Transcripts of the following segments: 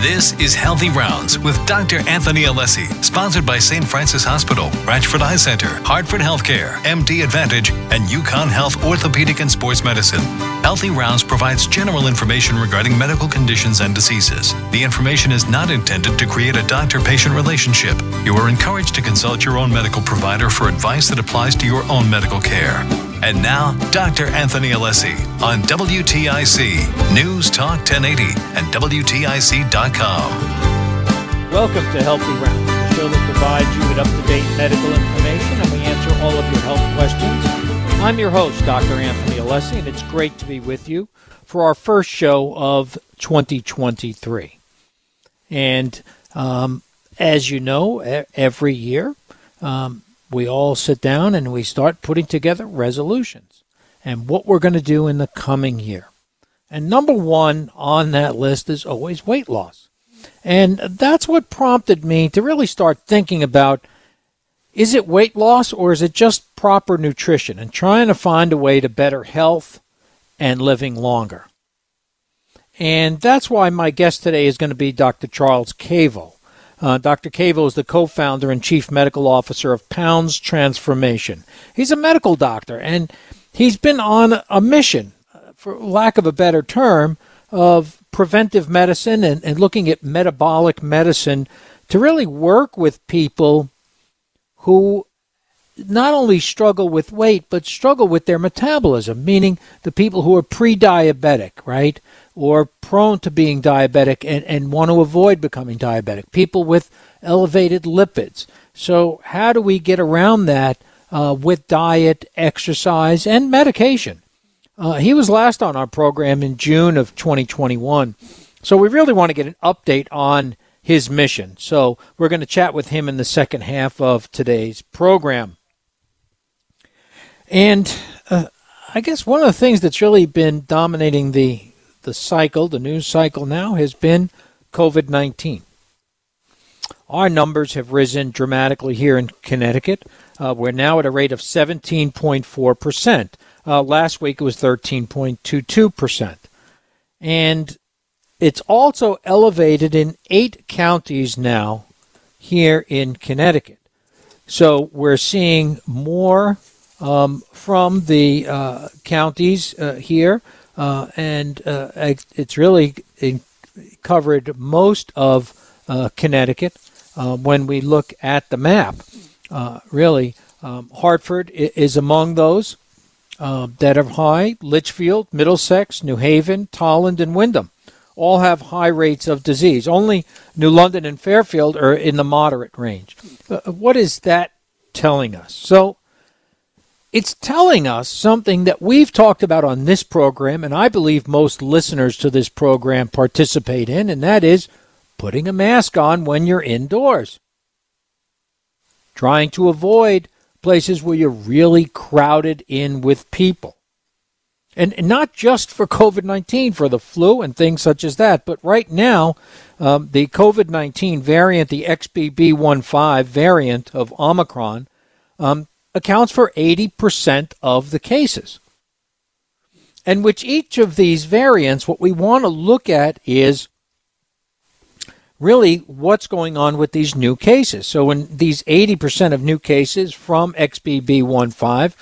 This is Healthy Rounds with Dr. Anthony Alessi, sponsored by St. Francis Hospital, Ranchford Eye Center, Hartford Healthcare, MD Advantage, and UConn Health Orthopedic and Sports Medicine. Healthy Rounds provides general information regarding medical conditions and diseases. The information is not intended to create a doctor patient relationship. You are encouraged to consult your own medical provider for advice that applies to your own medical care. And now, Dr. Anthony Alessi on WTIC, News Talk 1080, and WTIC.com. Welcome to Healthy Round, the show that provides you with up to date medical information and we answer all of your health questions. I'm your host, Dr. Anthony Alessi, and it's great to be with you for our first show of 2023. And um, as you know, every year, um, we all sit down and we start putting together resolutions and what we're going to do in the coming year. And number one on that list is always weight loss. And that's what prompted me to really start thinking about is it weight loss or is it just proper nutrition and trying to find a way to better health and living longer. And that's why my guest today is going to be Dr. Charles Cavo. Uh, Dr. Cavo is the co founder and chief medical officer of Pounds Transformation. He's a medical doctor, and he's been on a mission, uh, for lack of a better term, of preventive medicine and, and looking at metabolic medicine to really work with people who not only struggle with weight, but struggle with their metabolism, meaning the people who are pre diabetic, right? Or prone to being diabetic and, and want to avoid becoming diabetic, people with elevated lipids. So, how do we get around that uh, with diet, exercise, and medication? Uh, he was last on our program in June of 2021. So, we really want to get an update on his mission. So, we're going to chat with him in the second half of today's program. And uh, I guess one of the things that's really been dominating the the cycle, the news cycle now, has been COVID 19. Our numbers have risen dramatically here in Connecticut. Uh, we're now at a rate of 17.4%. Uh, last week it was 13.22%. And it's also elevated in eight counties now here in Connecticut. So we're seeing more um, from the uh, counties uh, here uh, and uh, it's really covered most of uh, Connecticut. Uh, when we look at the map, uh, really, um, Hartford is among those that are high. Litchfield, Middlesex, New Haven, Tolland, and Windham all have high rates of disease. Only New London and Fairfield are in the moderate range. what is that telling us? So it's telling us something that we've talked about on this program, and I believe most listeners to this program participate in, and that is putting a mask on when you're indoors. Trying to avoid places where you're really crowded in with people. And, not just for COVID 19, for the flu and things such as that, but right now, um, the COVID 19 variant, the XBB.1.5 variant of Omicron, um, accounts for 80% of the cases. And which each of these variants, what we want to look at is really what's going on with these new cases. So, in these 80% of new cases from XBB.1.5,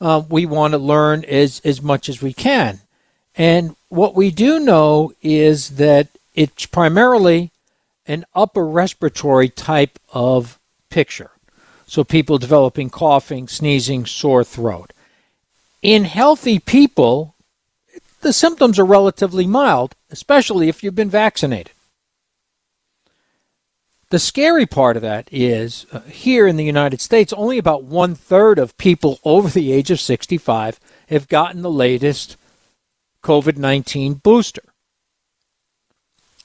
uh, we want to learn as, as much as we can. And what we do know is that it's primarily an upper respiratory type of picture. So people developing coughing, sneezing, sore throat. In healthy people, the symptoms are relatively mild, especially if you've been vaccinated. The scary part of that is uh, here in the United States, only about one third of people over the age of 65 have gotten the latest COVID 19 booster.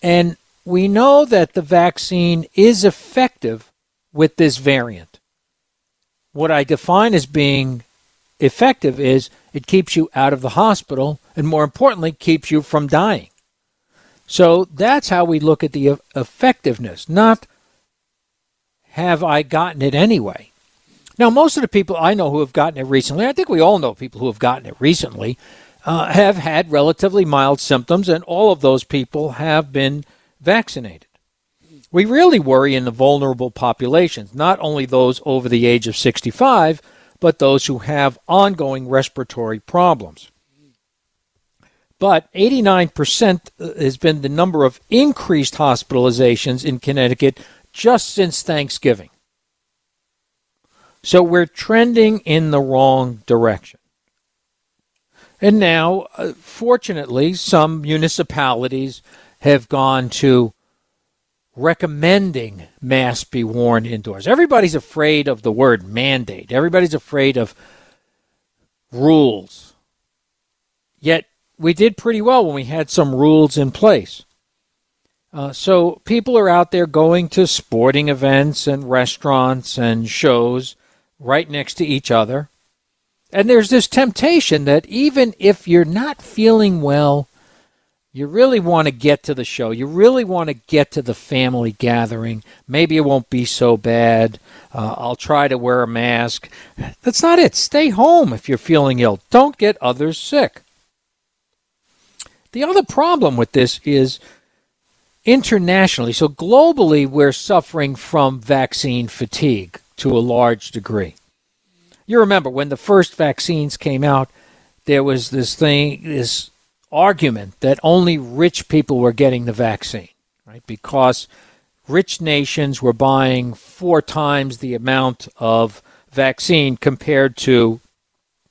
And we know that the vaccine is effective with this variant what I define as being effective is it keeps you out of the hospital and more importantly keeps you from dying. So that's how we look at the effectiveness, not have I gotten it anyway. Now, most of the people I know who have gotten it recently, I think we all know people who have gotten it recently, uh, have had relatively mild symptoms, and all of those people have been vaccinated. We really worry in the vulnerable populations, not only those over the age of 65, but those who have ongoing respiratory problems. But 89% has been the number of increased hospitalizations in Connecticut just since Thanksgiving. So we're trending in the wrong direction. And now, uh, fortunately, some municipalities have gone to recommending masks be worn indoors. Everybody's afraid of the word mandate, everybody's afraid of rules. Yet, we did pretty well when we had some rules in place. Uh, so, people are out there going to sporting events and restaurants and shows right next to each other. And there's this temptation that even if you're not feeling well, you really want to get to the show. You really want to get to the family gathering. Maybe it won't be so bad. Uh, I'll try to wear a mask. That's not it. Stay home if you're feeling ill. Don't get others sick. The other problem with this is internationally. So, globally, we're suffering from vaccine fatigue to a large degree. You remember when the first vaccines came out, there was this thing, this argument that only rich people were getting the vaccine, right? Because rich nations were buying four times the amount of vaccine compared to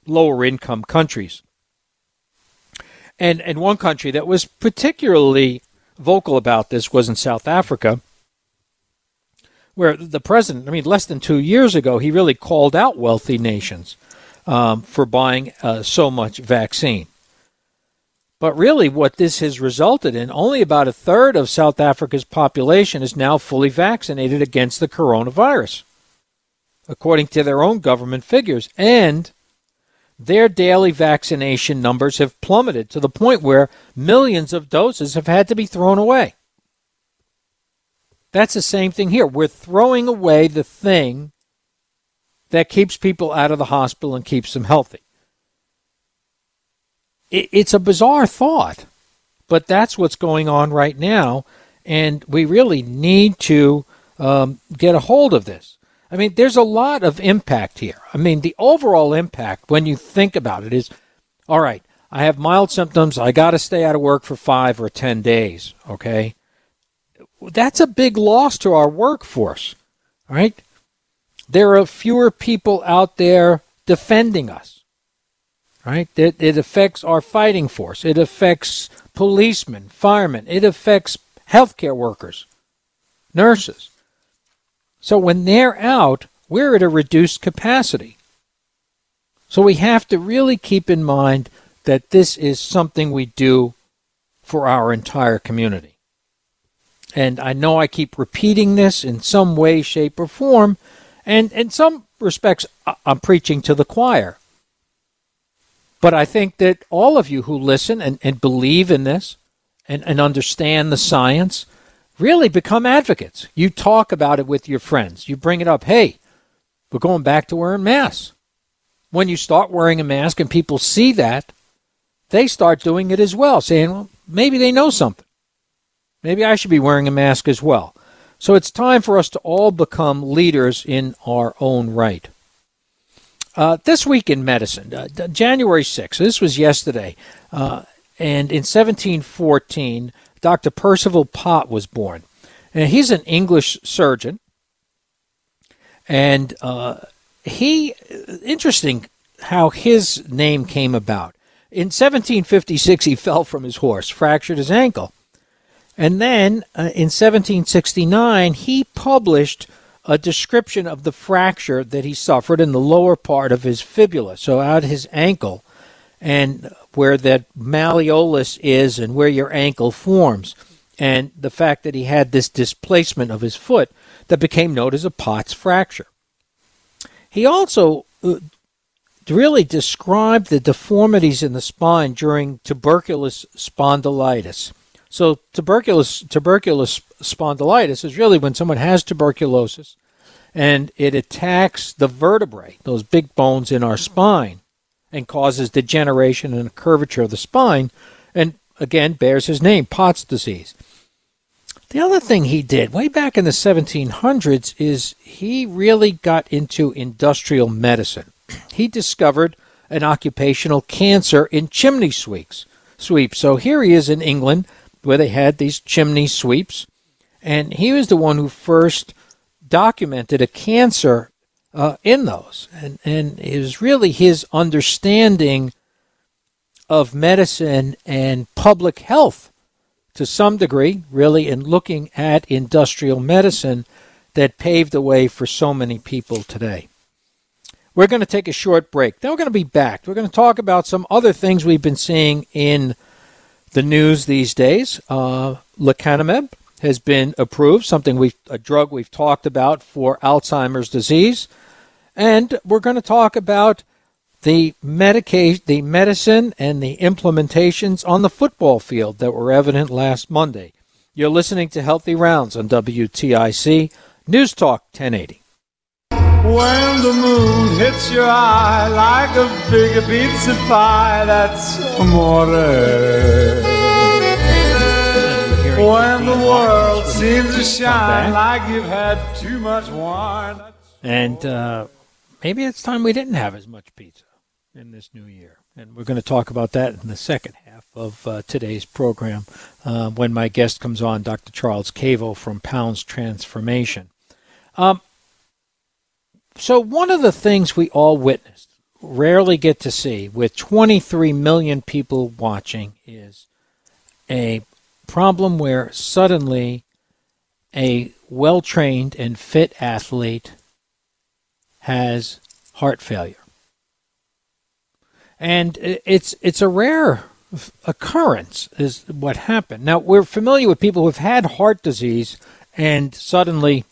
lower income countries. And and one country that was particularly vocal about this was in South Africa, where the president, I mean, less than two years ago, he really called out wealthy nations um, for buying uh, so much vaccine. But really, what this has resulted in, only about a third of South Africa's population is now fully vaccinated against the coronavirus, according to their own government figures. And their daily vaccination numbers have plummeted to the point where millions of doses have had to be thrown away. That's the same thing here. We're throwing away the thing that keeps people out of the hospital and keeps them healthy. It's a bizarre thought, but that's what's going on right now, and we really need to um, get a hold of this. I mean, there's a lot of impact here. I mean, the overall impact, when you think about it, is all right, I have mild symptoms. I got to stay out of work for five or 10 days, okay? that's a big loss to our workforce, right? There are fewer people out there defending us, right? It, it affects our fighting force. It affects policemen, firemen. It affects healthcare workers, nurses. So when they're out, we're at a reduced capacity. So we have to really keep in mind that this is something we do for our entire community. And I know I keep repeating this in some way, shape, or form. And in some respects, I'm preaching to the choir. But I think that all of you who listen and, and believe in this and, and understand the science really become advocates. You talk about it with your friends. You bring it up. Hey, we're going back to wearing masks. When you start wearing a mask and people see that, they start doing it as well, saying, well, maybe they know something. Maybe I should be wearing a mask as well. So it's time for us to all become leaders in our own right. Uh, this week in medicine, uh, January 6th, this was yesterday, uh, and in 1714, Dr. Percival Pott was born. And he's an English surgeon, and uh, he, interesting how his name came about. In 1756, he fell from his horse, fractured his ankle. And then uh, in 1769, he published a description of the fracture that he suffered in the lower part of his fibula, so out his ankle, and where that malleolus is and where your ankle forms, and the fact that he had this displacement of his foot that became known as a Pott's fracture. He also uh, really described the deformities in the spine during tuberculous spondylitis. So tuberculous tuberculous spondylitis is really when someone has tuberculosis and it attacks the vertebrae, those big bones in our spine, and causes degeneration and curvature of the spine, and again bears his name, Pott's disease. The other thing he did way back in the 1700s is he really got into industrial medicine. He discovered an occupational cancer in chimney sweeps. Sweeps. So here he is in England where they had these chimney sweeps, and he was the one who first documented a cancer uh, in those, and and it was really his understanding of medicine and public health to some degree, really, in looking at industrial medicine that paved the way for so many people today. We're going to take a short break. Then we're going to be back. We're going to talk about some other things we've been seeing in the news these days. Uh, lecanemab has been approved, something we a drug we've talked about for Alzheimer's disease, and we're going to talk about the medication, the medicine, and the implementations on the football field that were evident last Monday. You're listening to Healthy Rounds on WTIC News Talk 1080. When the moon hits your eye like a big pizza pie, that's amore. When the world seems to shine like you've had too much wine. And uh, maybe it's time we didn't have as much pizza in this new year. And we're going to talk about that in the second half of uh, today's program uh, when my guest comes on, Dr. Charles Cavo from Pounds Transformation. Um, so, one of the things we all witnessed, rarely get to see, with 23 million people watching, is a problem where suddenly a well trained and fit athlete has heart failure. And it's it's a rare occurrence is what happened. Now we're familiar with people who've had heart disease and suddenly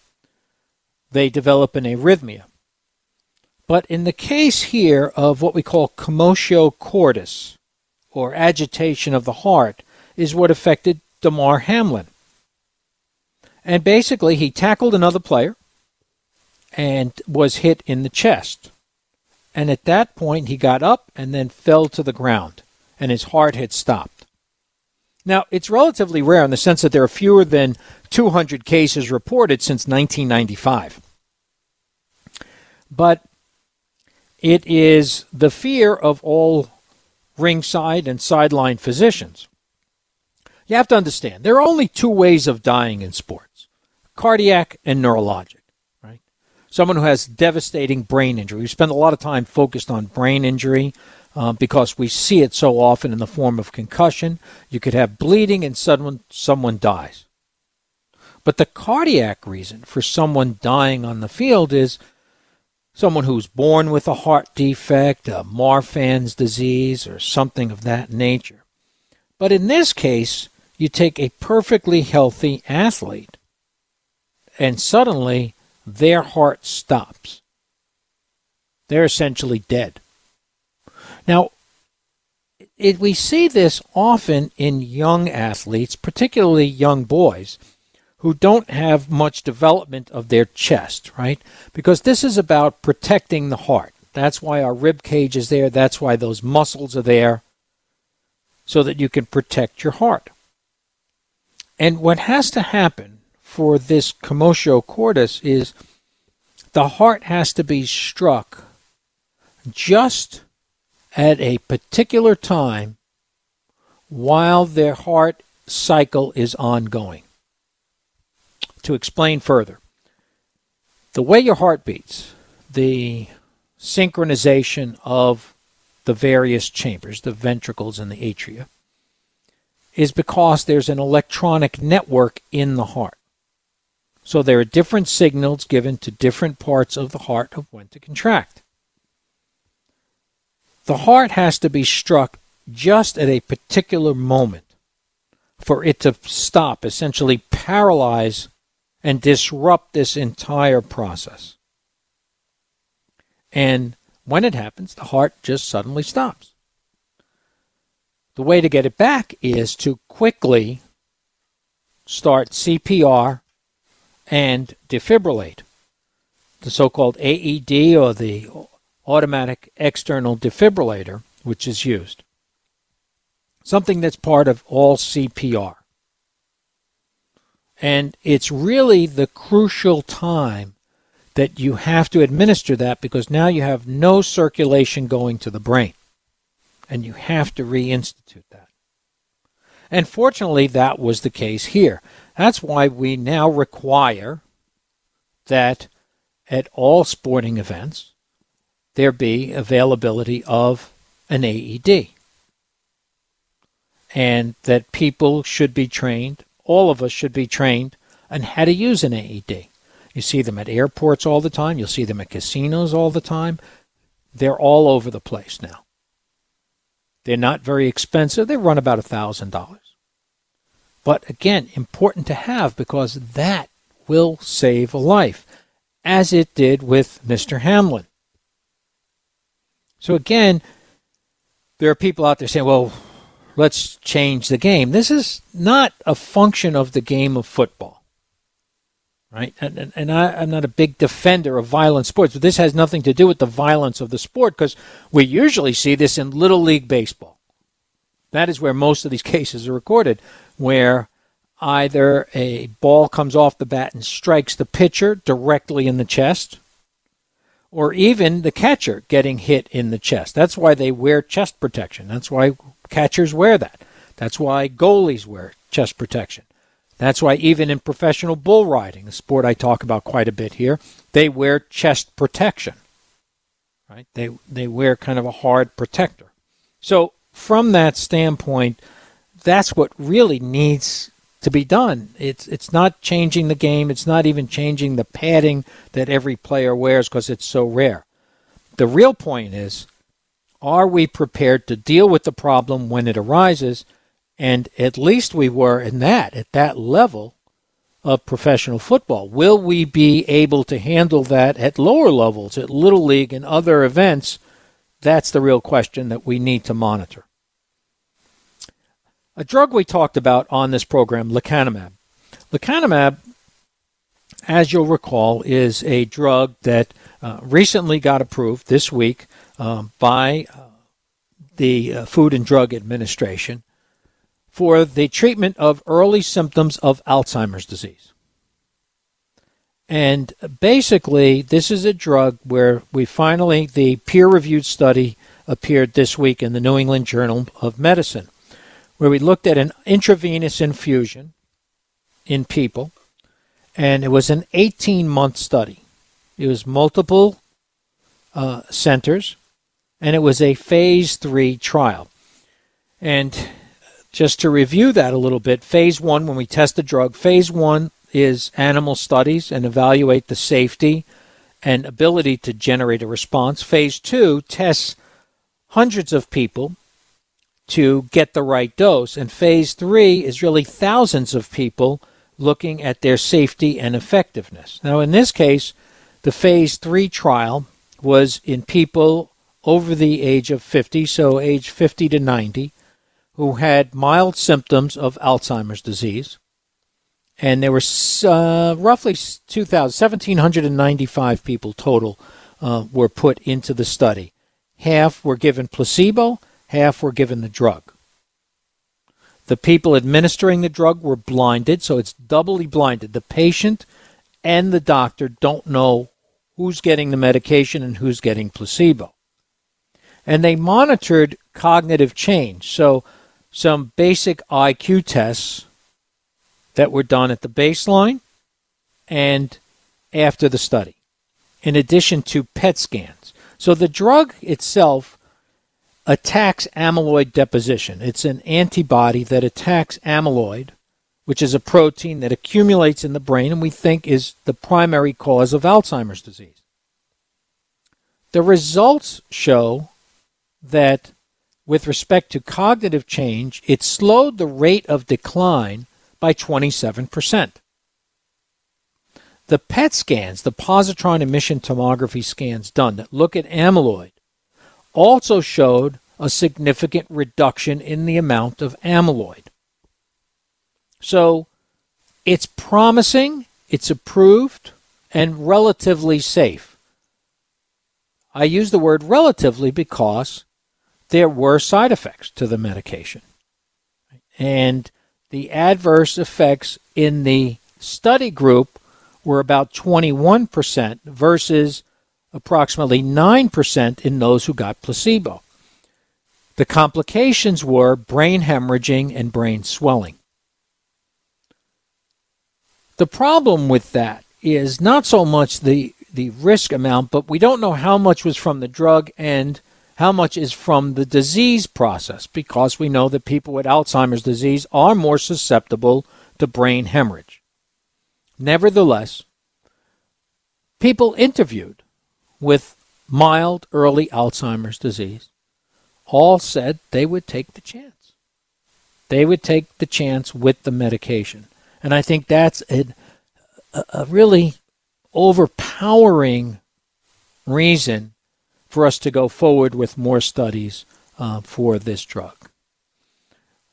they develop an arrhythmia. But in the case here of what we call commotio cordis, or agitation of the heart, is what affected Damar Hamlin. And basically, he tackled another player and was hit in the chest. And at that point, he got up and then fell to the ground, and his heart had stopped. Now, it's relatively rare in the sense that there are fewer than 200 cases reported since 1995. But it is the fear of all ringside and sideline physicians. You have to understand, there are only two ways of dying in sports cardiac and neurologic, right? Someone who has devastating brain injury. We spend a lot of time focused on brain injury uh, because we see it so often in the form of concussion. You could have bleeding and someone, someone dies. But the cardiac reason for someone dying on the field is someone who's born with a heart defect, a Marfan's disease, or something of that nature. But in this case, you take a perfectly healthy athlete, and suddenly their heart stops. They're essentially dead. Now, it, we see this often in young athletes, particularly young boys who don't have much development of their chest, right? Because this is about protecting the heart. That's why our rib cage is there. That's why those muscles are there, so that you can protect your heart. And what has to happen for this commotio cordis is the heart has to be struck just at a particular time while their heart cycle is ongoing to explain further. The way your heart beats, the synchronization of the various chambers, the ventricles and the atria, is because there's an electronic network in the heart. So there are different signals given to different parts of the heart of when to contract. The heart has to be struck just at a particular moment for it to stop, essentially paralyze and disrupt this entire process. And when it happens, the heart just suddenly stops. The way to get it back is to quickly start CPR and defibrillate. The so called AED or the automatic external defibrillator, which is used. Something that's part of all CPR. And it's really the crucial time that you have to administer that because now you have no circulation going to the brain. And you have to reinstitute that. And fortunately, that was the case here. That's why we now require that at all sporting events there be availability of an AED. And that people should be trained, all of us should be trained on how to use an AED. You see them at airports all the time, you'll see them at casinos all the time. They're all over the place now. They're not very expensive, they run about a $1,000. But again, important to have because that will save a life, as it did with Mr. Hamlin. So again, there are people out there saying, well, let's change the game. This is not a function of the game of football. Right? And, and I, I'm not a big defender of violent sports, but this has nothing to do with the violence of the sport because we usually see this in Little League Baseball. That is where most of these cases are recorded, where either a ball comes off the bat and strikes the pitcher directly in the chest, or even the catcher getting hit in the chest. That's why they wear chest protection. That's why catchers wear that. That's why goalies wear chest protection. That's why even in professional bull riding, a sport I talk about quite a bit here, they wear chest protection. Right? They they wear kind of a hard protector. So from that standpoint, that's what really needs to be done. It's it's not changing the game. It's not even changing the padding that every player wears because it's so rare. The real point is, are we prepared to deal with the problem when it arises? And at least we were in that at that level of professional football. Will we be able to handle that at lower levels, at little league and other events? That's the real question that we need to monitor. A drug we talked about on this program, lecanemab. Lecanemab, as you'll recall, is a drug that uh, recently got approved this week uh, by uh, the uh, Food and Drug Administration for the treatment of early symptoms of Alzheimer's disease. And basically, this is a drug where we finally, the peer reviewed study appeared this week in the New England Journal of Medicine where we looked at an intravenous infusion in people, and it was an 18 month study. It was multiple uh, centers, and it was a phase three trial. And just to review that a little bit, phase one, when we test the drug, phase one is animal studies and evaluate the safety and ability to generate a response. Phase two tests hundreds of people to get the right dose. And phase three is really thousands of people looking at their safety and effectiveness. Now, in this case, the phase three trial was in people over the age of 50, so age 50 to 90, who had mild symptoms of Alzheimer's disease. And there were uh, roughly 1,795 people total uh, were put into the study. Half were given placebo, half were given the drug. The people administering the drug were blinded, so it's doubly blinded. The patient and the doctor don't know who's getting the medication and who's getting placebo. And they monitored cognitive change. So, some basic IQ tests that were done at the baseline and after the study, in addition to PET scans. So, the drug itself attacks amyloid deposition. It's an antibody that attacks amyloid, which is a protein that accumulates in the brain and we think is the primary cause of Alzheimer's disease. The results show that with respect to cognitive change, it slowed the rate of decline by 27%. The PET scans, the positron emission tomography scans done that look at amyloid, also showed a significant reduction in the amount of amyloid. So it's promising, it's approved, and relatively safe. I use the word relatively because there were side effects to the medication. And the adverse effects in the study group were about 21% versus approximately 9% in those who got placebo. The complications were brain hemorrhaging and brain swelling. The problem with that is not so much the, the risk amount, but we don't know how much was from the drug and how much is from the disease process because we know that people with Alzheimer's disease are more susceptible to brain hemorrhage. Nevertheless, people interviewed with mild early Alzheimer's disease all said they would take the chance. They would take the chance with the medication. And I think that's a, a really overpowering reason for us to go forward with more studies uh, for this drug.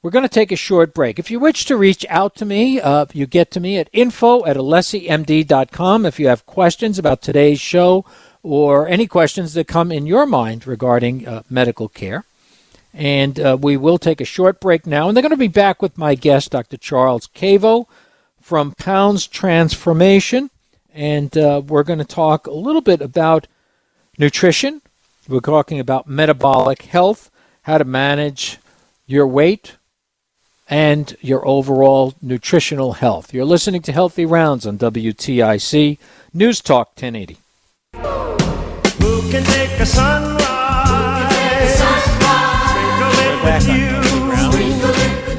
We're going to take a short break. If you wish to reach out to me, uh, you get to me at info at alessimd.com. If you have questions about today's show or any questions that come in your mind regarding uh, medical care. And uh, we will take a short break now. And they're going to be back with my guest, Dr. Charles Cavo from Pounds Transformation. And uh, we're going to talk a little bit about nutrition. We're talking about metabolic health, how to manage your weight, and your overall nutritional health. You're listening to Healthy Rounds on WTIC News Talk 1080. Who can take a sunrise? We're back on Healthy Rounds.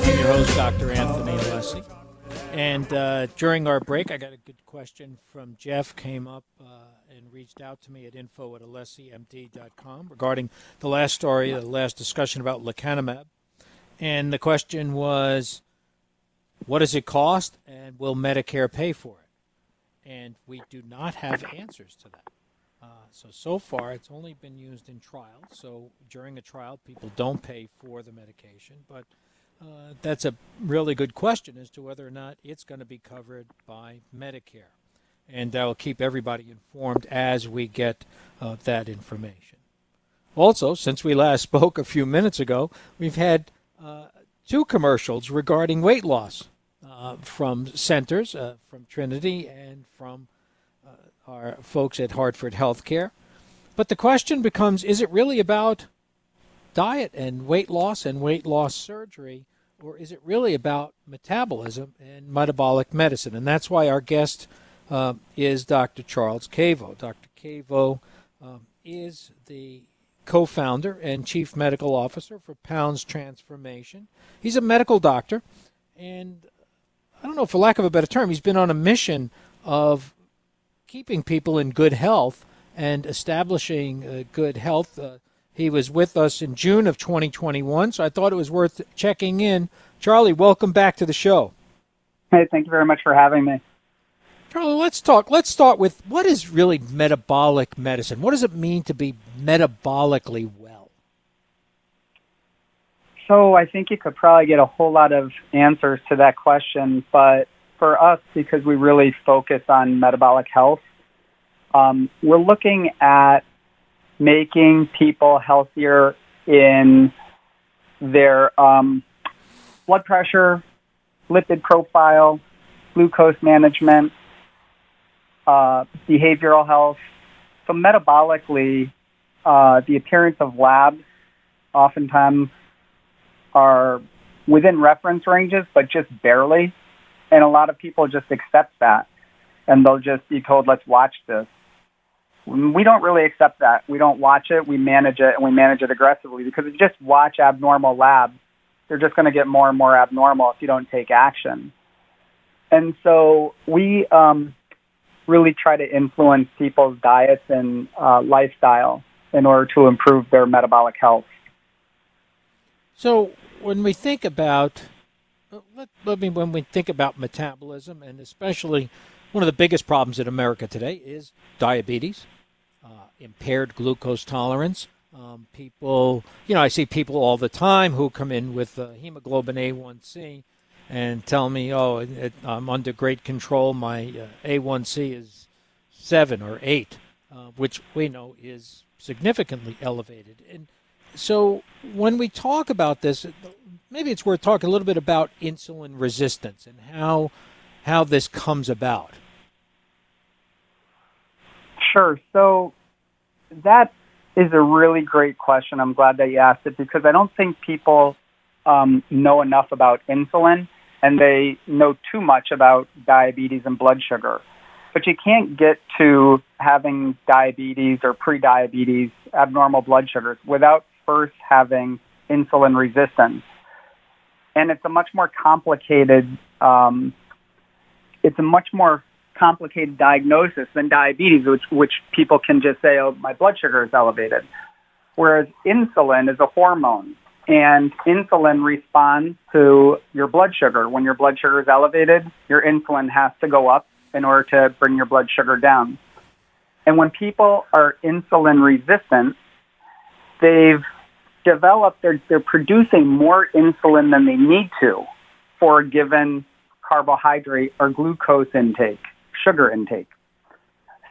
I'm your host, Dr. Anthony Alessi. And uh, during our break, I got a good question from Jeff, came up uh, and reached out to me at info at alessimd.com regarding the last story, the last discussion about lecanemab. And the question was, what does it cost and will Medicare pay for it? And we do not have answers to that. Uh, so, so far, it's only been used in trials. So, during a trial, people don't pay for the medication. But uh, that's a really good question as to whether or not it's going to be covered by Medicare. And that will keep everybody informed as we get uh, that information. Also, since we last spoke a few minutes ago, we've had uh, two commercials regarding weight loss uh, from centers, uh, from Trinity and from our folks at Hartford Healthcare. But the question becomes is it really about diet and weight loss and weight loss surgery, or is it really about metabolism and metabolic medicine? And that's why our guest uh, is Dr. Charles Cavo. Dr. Cavo um, is the co founder and chief medical officer for Pounds Transformation. He's a medical doctor, and I don't know, for lack of a better term, he's been on a mission of keeping people in good health and establishing uh, good health. Uh, he was with us in June of 2021, so I thought it was worth checking in. Charlie, welcome back to the show. Hey, thank you very much for having me. Charlie, let's talk. Let's start with what is really metabolic medicine? What does it mean to be metabolically well? So, I think you could probably get a whole lot of answers to that question, but for us, because we really focus on metabolic health, um, we're looking at making people healthier in their um, blood pressure, lipid profile, glucose management, uh, behavioral health. So metabolically, uh, the appearance of labs oftentimes are within reference ranges, but just barely. And a lot of people just accept that and they'll just be told, let's watch this. We don't really accept that. We don't watch it. We manage it and we manage it aggressively because if you just watch abnormal labs, they're just going to get more and more abnormal if you don't take action. And so we um, really try to influence people's diets and uh, lifestyle in order to improve their metabolic health. So when we think about let, let me when we think about metabolism and especially one of the biggest problems in America today is diabetes, uh, impaired glucose tolerance. Um, people, you know, I see people all the time who come in with uh, hemoglobin A1C and tell me, "Oh, it, I'm under great control. My uh, A1C is seven or eight, uh, which we know is significantly elevated." And so, when we talk about this, maybe it's worth talking a little bit about insulin resistance and how how this comes about? Sure. So that is a really great question. I'm glad that you asked it because I don't think people um, know enough about insulin and they know too much about diabetes and blood sugar. But you can't get to having diabetes or prediabetes, abnormal blood sugars, without first having insulin resistance. And it's a much more complicated, um, it's a much more complicated diagnosis than diabetes, which, which people can just say, oh, my blood sugar is elevated. Whereas insulin is a hormone, and insulin responds to your blood sugar. When your blood sugar is elevated, your insulin has to go up in order to bring your blood sugar down. And when people are insulin resistant, they've developed, they're, they're producing more insulin than they need to for a given carbohydrate or glucose intake, sugar intake.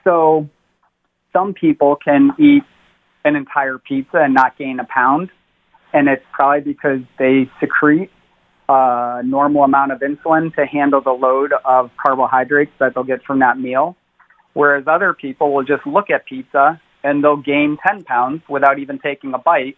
So some people can eat an entire pizza and not gain a pound, and it's probably because they secrete a normal amount of insulin to handle the load of carbohydrates that they'll get from that meal. Whereas other people will just look at pizza and they'll gain 10 pounds without even taking a bite.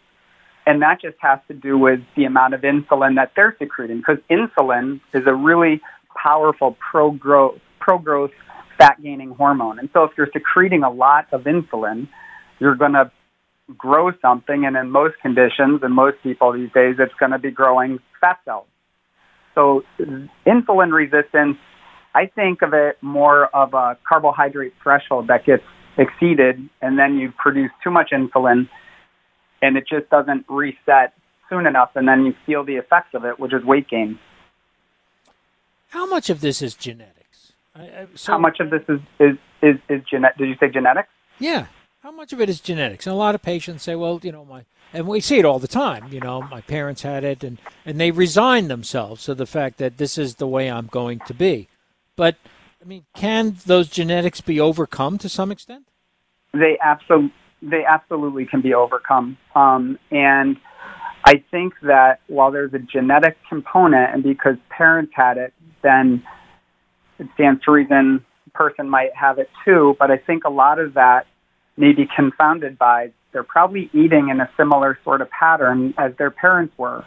And that just has to do with the amount of insulin that they're secreting because insulin is a really powerful pro-growth, pro-growth fat gaining hormone. And so if you're secreting a lot of insulin, you're going to grow something. And in most conditions and most people these days, it's going to be growing fat cells. So insulin resistance, I think of it more of a carbohydrate threshold that gets exceeded and then you produce too much insulin and it just doesn't reset soon enough and then you feel the effects of it, which is weight gain. How much of this is genetics? I, I, so, How much of this is is is, is genetic? Did you say genetics? Yeah. How much of it is genetics? And a lot of patients say, well, you know, my and we see it all the time. You know, my parents had it, and and they resign themselves to the fact that this is the way I'm going to be. But I mean, can those genetics be overcome to some extent? They absolutely they absolutely can be overcome, um, and I think that while there's a genetic component, and because parents had it, then it stands to reason person might have it too. But I think a lot of that may be confounded by they're probably eating in a similar sort of pattern as their parents were.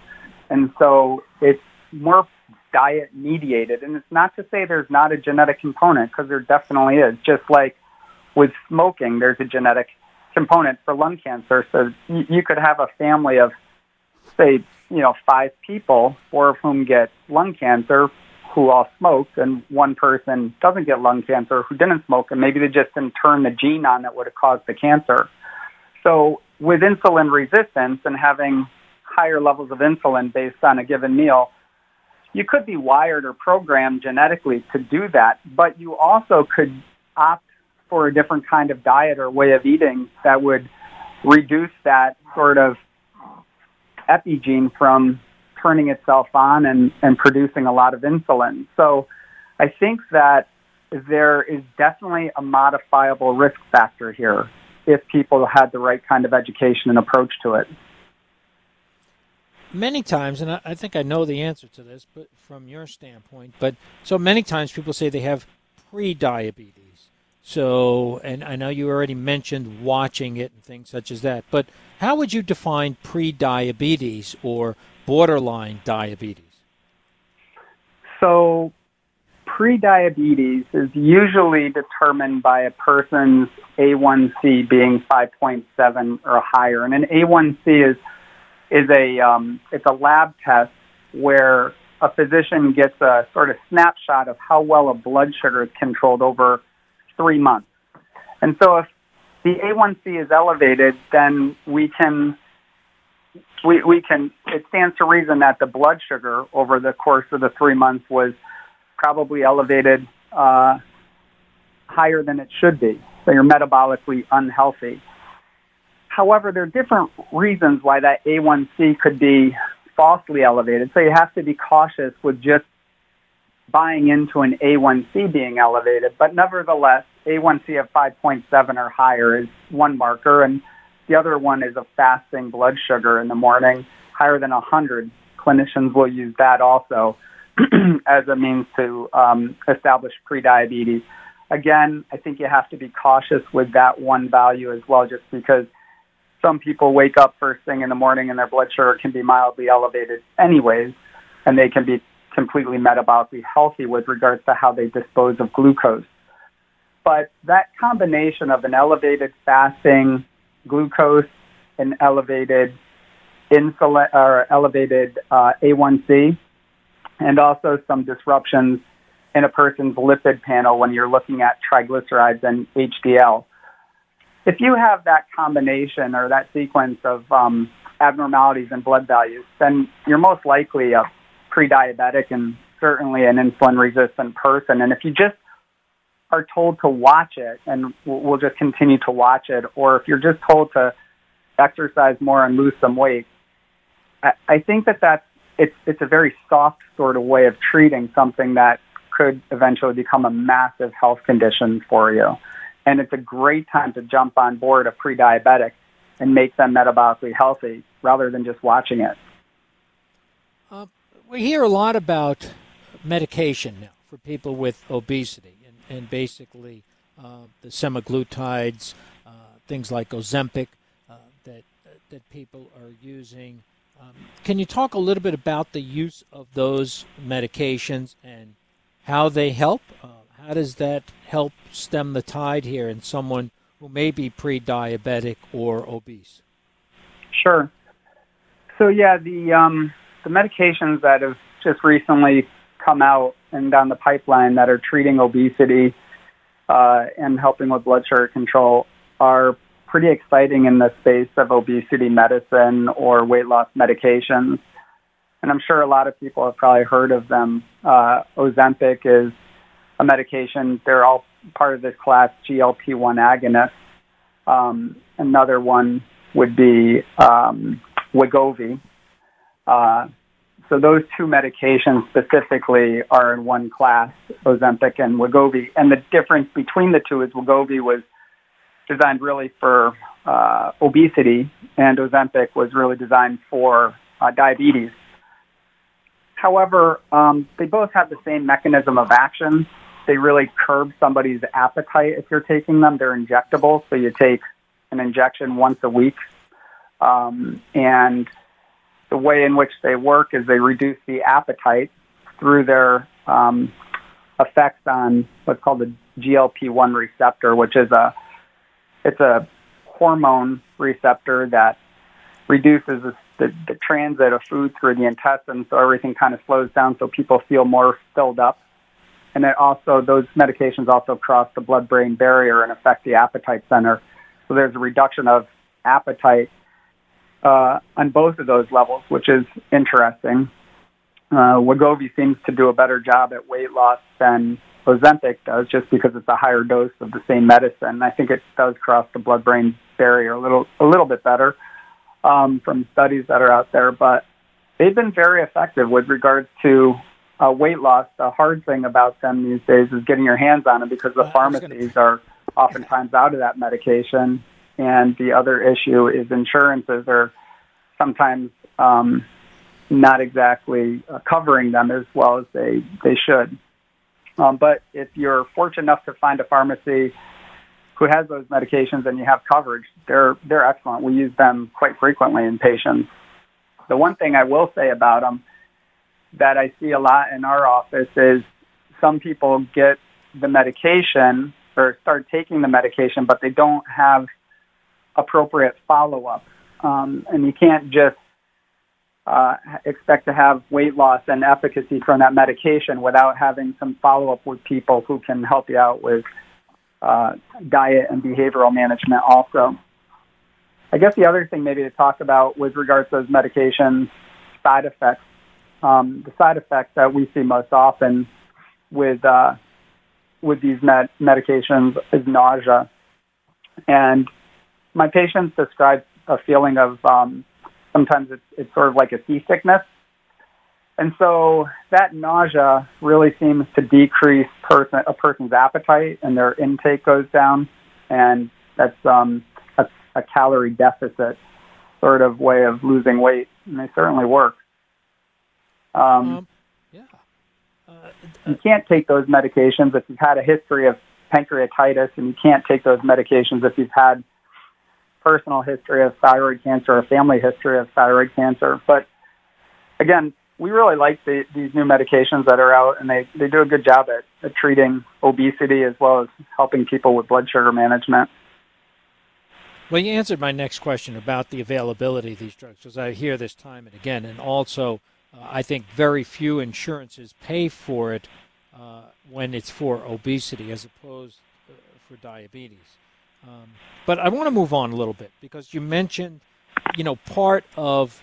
And so it's more diet mediated. And it's not to say there's not a genetic component, because there definitely is. Just like with smoking, there's a genetic component for lung cancer. So you could have a family of, say, you know, five people, four of whom get lung cancer, who all smoked, and one person doesn't get lung cancer who didn't smoke, and maybe they just didn't turn the gene on that would have caused the cancer. So with insulin resistance and having higher levels of insulin based on a given meal, you could be wired or programmed genetically to do that, but you also could opt for a different kind of diet or way of eating that would reduce that sort of epigene from turning itself on and, and producing a lot of insulin. So I think that there is definitely a modifiable risk factor here if people had the right kind of education and approach to it. Many times, and I think I know the answer to this, but from your standpoint, but so many times people say they have pre-diabetes. So, and I know you already mentioned watching it and things such as that, but how would you define pre-diabetes or borderline diabetes? So, prediabetes is usually determined by a person's A1C being 5.7 or higher, and an A1C is is a um, it's a lab test where a physician gets a sort of snapshot of how well a blood sugar is controlled over three months. And so, if the A1C is elevated, then we can we, we can it stands to reason that the blood sugar over the course of the three months was probably elevated uh, higher than it should be. So you're metabolically unhealthy. However, there are different reasons why that A1C could be falsely elevated. So you have to be cautious with just buying into an A1C being elevated. But nevertheless, A1C of 5.7 or higher is one marker, and the other one is a fasting blood sugar in the morning, higher than 100. Clinicians will use that also as a means to um, establish prediabetes. Again, I think you have to be cautious with that one value as well, just because some people wake up first thing in the morning and their blood sugar can be mildly elevated anyways, and they can be completely metabolically healthy with regards to how they dispose of glucose. But that combination of an elevated fasting glucose, an elevated insulin or elevated uh, A1C, and also some disruptions in a person's lipid panel when you're looking at triglycerides and HDL. If you have that combination or that sequence of um, abnormalities in blood values, then you're most likely a pre-diabetic and certainly an insulin-resistant person. And if you just are told to watch it, and we'll just continue to watch it, or if you're just told to exercise more and lose some weight, I, I think that that's it's it's a very soft sort of way of treating something that could eventually become a massive health condition for you. And it's a great time to jump on board a pre-diabetic and make them metabolically healthy rather than just watching it. Uh, we hear a lot about medication now for people with obesity and, and basically uh, the semaglutides, uh, things like Ozempic uh, that, that people are using. Um, can you talk a little bit about the use of those medications and how they help? Uh, how does that help stem the tide here in someone who may be pre-diabetic or obese? Sure. So yeah, the um, the medications that have just recently come out and down the pipeline that are treating obesity uh, and helping with blood sugar control are pretty exciting in the space of obesity medicine or weight loss medications. And I'm sure a lot of people have probably heard of them. Uh, Ozempic is a medication. They're all part of this class GLP-1 agonist. Um, another one would be um, Wegovy. Uh, so those two medications specifically are in one class, Ozempic and Wegovy. And the difference between the two is Wegovy was designed really for uh, obesity, and Ozempic was really designed for uh, diabetes. However, um, they both have the same mechanism of action they really curb somebody's appetite if you're taking them. They're injectable, so you take an injection once a week. Um, and the way in which they work is they reduce the appetite through their um, effects on what's called the GLP-1 receptor, which is a it's a hormone receptor that reduces the, the, the transit of food through the intestines, so everything kind of slows down, so people feel more filled up and it also those medications also cross the blood-brain barrier and affect the appetite center. So there's a reduction of appetite uh, on both of those levels, which is interesting. Uh, Wegovy seems to do a better job at weight loss than Ozempic does, just because it's a higher dose of the same medicine. I think it does cross the blood-brain barrier a little a little bit better um, from studies that are out there, but they've been very effective with regards to uh, weight loss, the hard thing about them these days is getting your hands on them because the pharmacies gonna... are oftentimes out of that medication. And the other issue is insurances are sometimes um, not exactly uh, covering them as well as they, they should. Um, but if you're fortunate enough to find a pharmacy who has those medications and you have coverage, they're, they're excellent. We use them quite frequently in patients. The one thing I will say about them that I see a lot in our office is some people get the medication or start taking the medication, but they don't have appropriate follow up. Um, and you can't just uh, expect to have weight loss and efficacy from that medication without having some follow up with people who can help you out with uh, diet and behavioral management also. I guess the other thing maybe to talk about with regards to those medications, side effects um, the side effects that we see most often with uh, with these med- medications is nausea, and my patients describe a feeling of um, sometimes it's, it's sort of like a seasickness, and so that nausea really seems to decrease person, a person's appetite, and their intake goes down, and that's um, a, a calorie deficit sort of way of losing weight, and they certainly work. Um, um, yeah. you can't take those medications if you've had a history of pancreatitis, and you can't take those medications if you've had personal history of thyroid cancer or family history of thyroid cancer. But again, we really like the, these new medications that are out, and they, they do a good job at, at treating obesity as well as helping people with blood sugar management. Well, you answered my next question about the availability of these drugs, because I hear this time and again, and also uh, I think very few insurances pay for it uh, when it's for obesity as opposed uh, for diabetes. Um, but I want to move on a little bit because you mentioned, you know, part of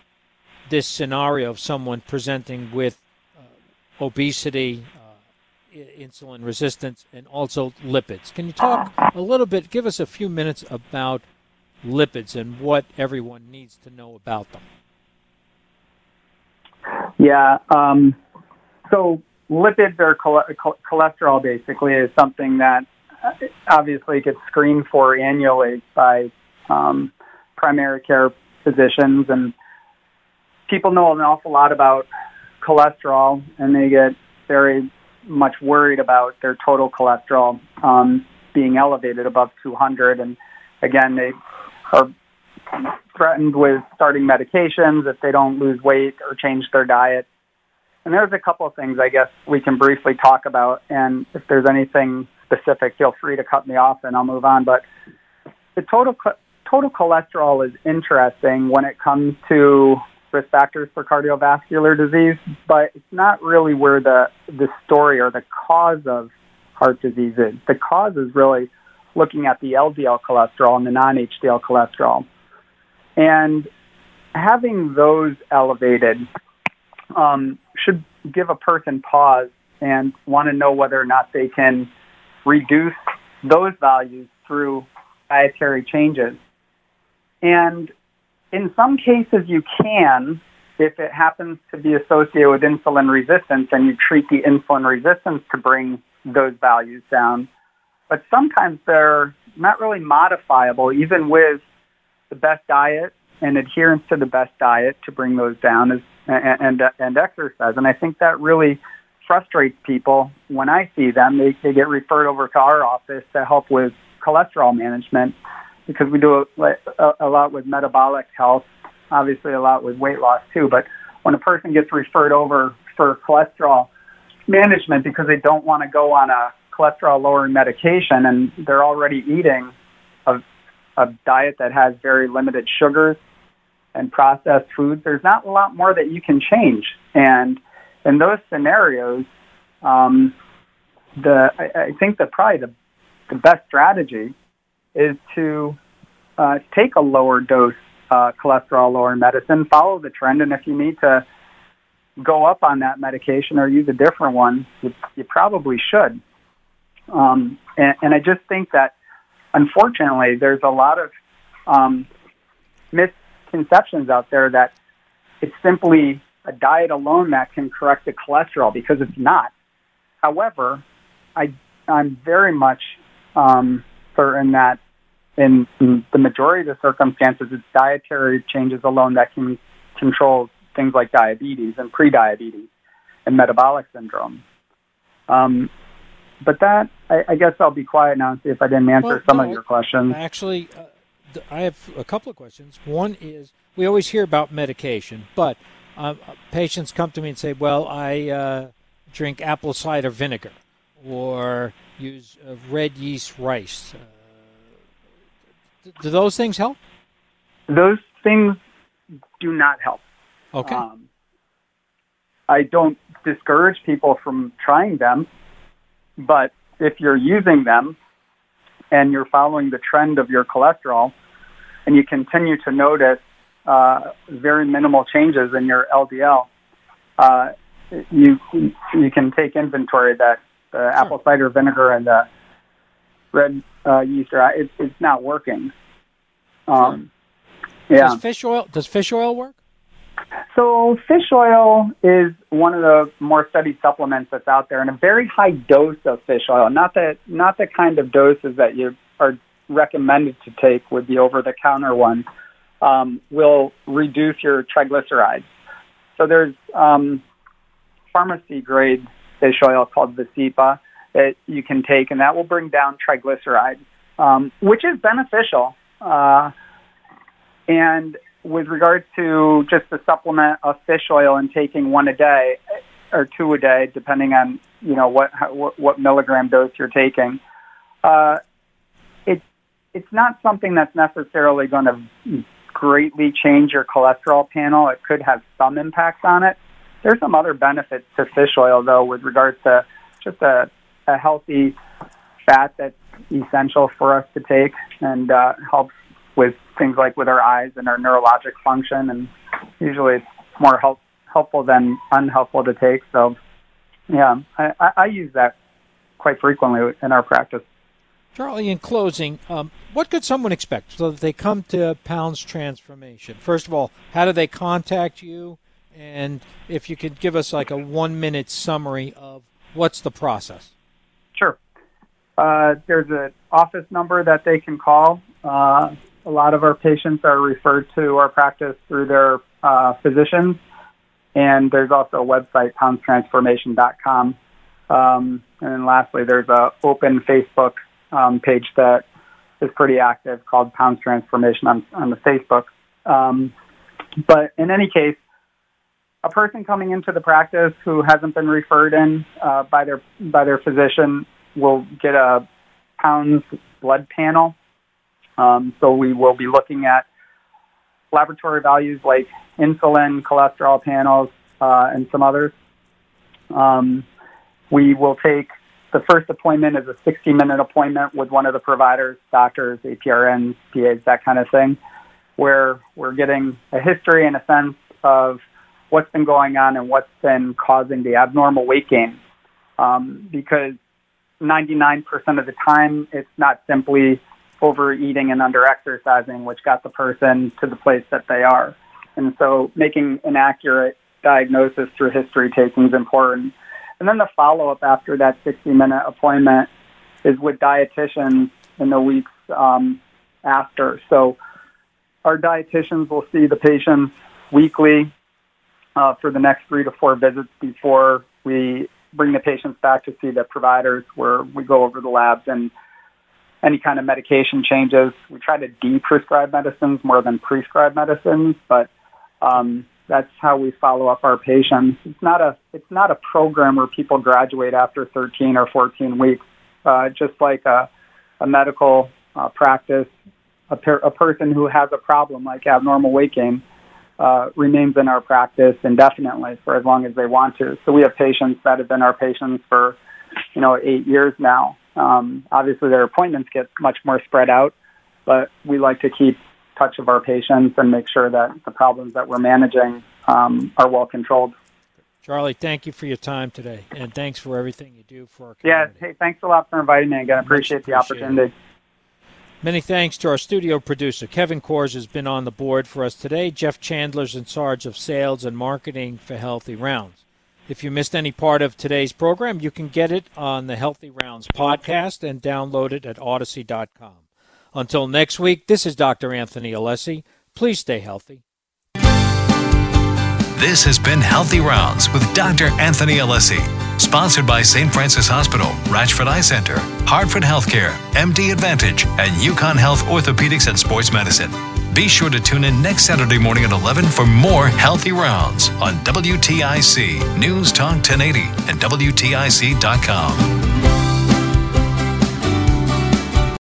this scenario of someone presenting with uh, obesity, uh, insulin resistance, and also lipids. Can you talk a little bit, give us a few minutes about lipids and what everyone needs to know about them? Yeah. Um, so lipids or cholesterol basically is something that obviously gets screened for annually by um, primary care physicians and people know an awful lot about cholesterol and they get very much worried about their total cholesterol um, being elevated above 200 and again they are threatened with starting medications if they don't lose weight or change their diet. And there's a couple of things I guess we can briefly talk about. And if there's anything specific, feel free to cut me off and I'll move on. But the total total cholesterol is interesting when it comes to risk factors for cardiovascular disease, but it's not really where the the story or the cause of heart disease is. The cause is really looking at the LDL cholesterol and the non-HDL cholesterol. And having those elevated um, should give a person pause and want to know whether or not they can reduce those values through dietary changes. And in some cases, you can if it happens to be associated with insulin resistance and you treat the insulin resistance to bring those values down. But sometimes they're not really modifiable, even with the best diet and adherence to the best diet to bring those down is, and, and, and exercise. And I think that really frustrates people when I see them. They, they get referred over to our office to help with cholesterol management because we do a, a, a lot with metabolic health, obviously a lot with weight loss too. But when a person gets referred over for cholesterol management because they don't want to go on a cholesterol lowering medication and they're already eating a, a diet that has very limited sugars and processed foods, there's not a lot more that you can change. And in those scenarios, um, the I, I think that probably the, the best strategy is to uh, take a lower dose uh, cholesterol lowering medicine, follow the trend, and if you need to go up on that medication or use a different one, you, you probably should. Um, and, and I just think that, unfortunately, there's a lot of um, misconceptions out there that it's simply a diet alone that can correct the cholesterol because it's not. However, I, I'm very much um, certain that in, in the majority of the circumstances, it's dietary changes alone that can control things like diabetes and prediabetes and metabolic syndrome. Um, but that, I, I, guess I'll be quiet now and see if I didn't answer well, some no, of your questions. Actually, uh, I have a couple of questions. One is we always hear about medication, but uh, patients come to me and say, "Well, I uh, drink apple cider vinegar or use uh, red yeast rice." Uh, do those things help? Those things do not help. Okay. Um, I don't discourage people from trying them but if you're using them and you're following the trend of your cholesterol and you continue to notice uh, very minimal changes in your LDL, uh, you you can take inventory that the apple cider vinegar and the red uh, yeast are it, it's not working. Um, sure. Yeah. Does fish oil does fish oil work? So fish oil is one of the more studied supplements that's out there, and a very high dose of fish oil, not the not the kind of doses that you are recommended to take with the over-the-counter one, um, will reduce your triglycerides. So there's um, pharmacy grade fish oil called Vascepa that you can take, and that will bring down triglycerides, um, which is beneficial. Uh, and with regard to just the supplement of fish oil and taking one a day or two a day, depending on you know what what, what milligram dose you're taking, uh, it's it's not something that's necessarily going to greatly change your cholesterol panel. It could have some impacts on it. There's some other benefits to fish oil, though, with regards to just a, a healthy fat that's essential for us to take and uh, helps with things like with our eyes and our neurologic function. And usually it's more help, helpful than unhelpful to take. So, yeah, I, I use that quite frequently in our practice. Charlie, in closing, um, what could someone expect so that they come to Pounds Transformation? First of all, how do they contact you? And if you could give us like a one minute summary of what's the process. Sure. Uh, there's an office number that they can call. Uh, a lot of our patients are referred to our practice through their uh, physicians. And there's also a website, poundstransformation.com. Um, and then lastly, there's a open Facebook um, page that is pretty active called Pounds Transformation on, on the Facebook. Um, but in any case, a person coming into the practice who hasn't been referred in uh, by their by their physician will get a Pounds blood panel. Um, so we will be looking at laboratory values like insulin, cholesterol panels, uh, and some others. Um, we will take the first appointment is a 60 minute appointment with one of the providers, doctors, APRNs, PAs, that kind of thing, where we're getting a history and a sense of what's been going on and what's been causing the abnormal weight gain. Um, because 99% of the time, it's not simply overeating and underexercising, which got the person to the place that they are. And so making an accurate diagnosis through history taking is important. And then the follow up after that 60 minute appointment is with dietitians in the weeks um, after. So our dietitians will see the patients weekly uh, for the next three to four visits before we bring the patients back to see the providers where we go over the labs and any kind of medication changes. We try to de-prescribe medicines more than prescribe medicines, but um, that's how we follow up our patients. It's not a it's not a program where people graduate after 13 or 14 weeks. Uh, just like a, a medical uh, practice, a, per, a person who has a problem like abnormal weight gain uh, remains in our practice indefinitely for as long as they want to. So we have patients that have been our patients for you know eight years now. Um, obviously, their appointments get much more spread out, but we like to keep touch of our patients and make sure that the problems that we're managing um, are well controlled. Charlie, thank you for your time today, and thanks for everything you do for our community. Yeah, hey, thanks a lot for inviting me again. Appreciate, appreciate the opportunity. Many thanks to our studio producer. Kevin Kors has been on the board for us today. Jeff Chandler's in charge of sales and marketing for Healthy Rounds. If you missed any part of today's program, you can get it on the Healthy Rounds podcast and download it at Audacy.com. Until next week, this is Dr. Anthony Alessi. Please stay healthy. This has been Healthy Rounds with Dr. Anthony Alessi, sponsored by St. Francis Hospital, Ratchford Eye Center, Hartford Healthcare, MD Advantage, and UConn Health Orthopedics and Sports Medicine. Be sure to tune in next Saturday morning at 11 for more Healthy Rounds on WTIC, News Talk 1080, and WTIC.com.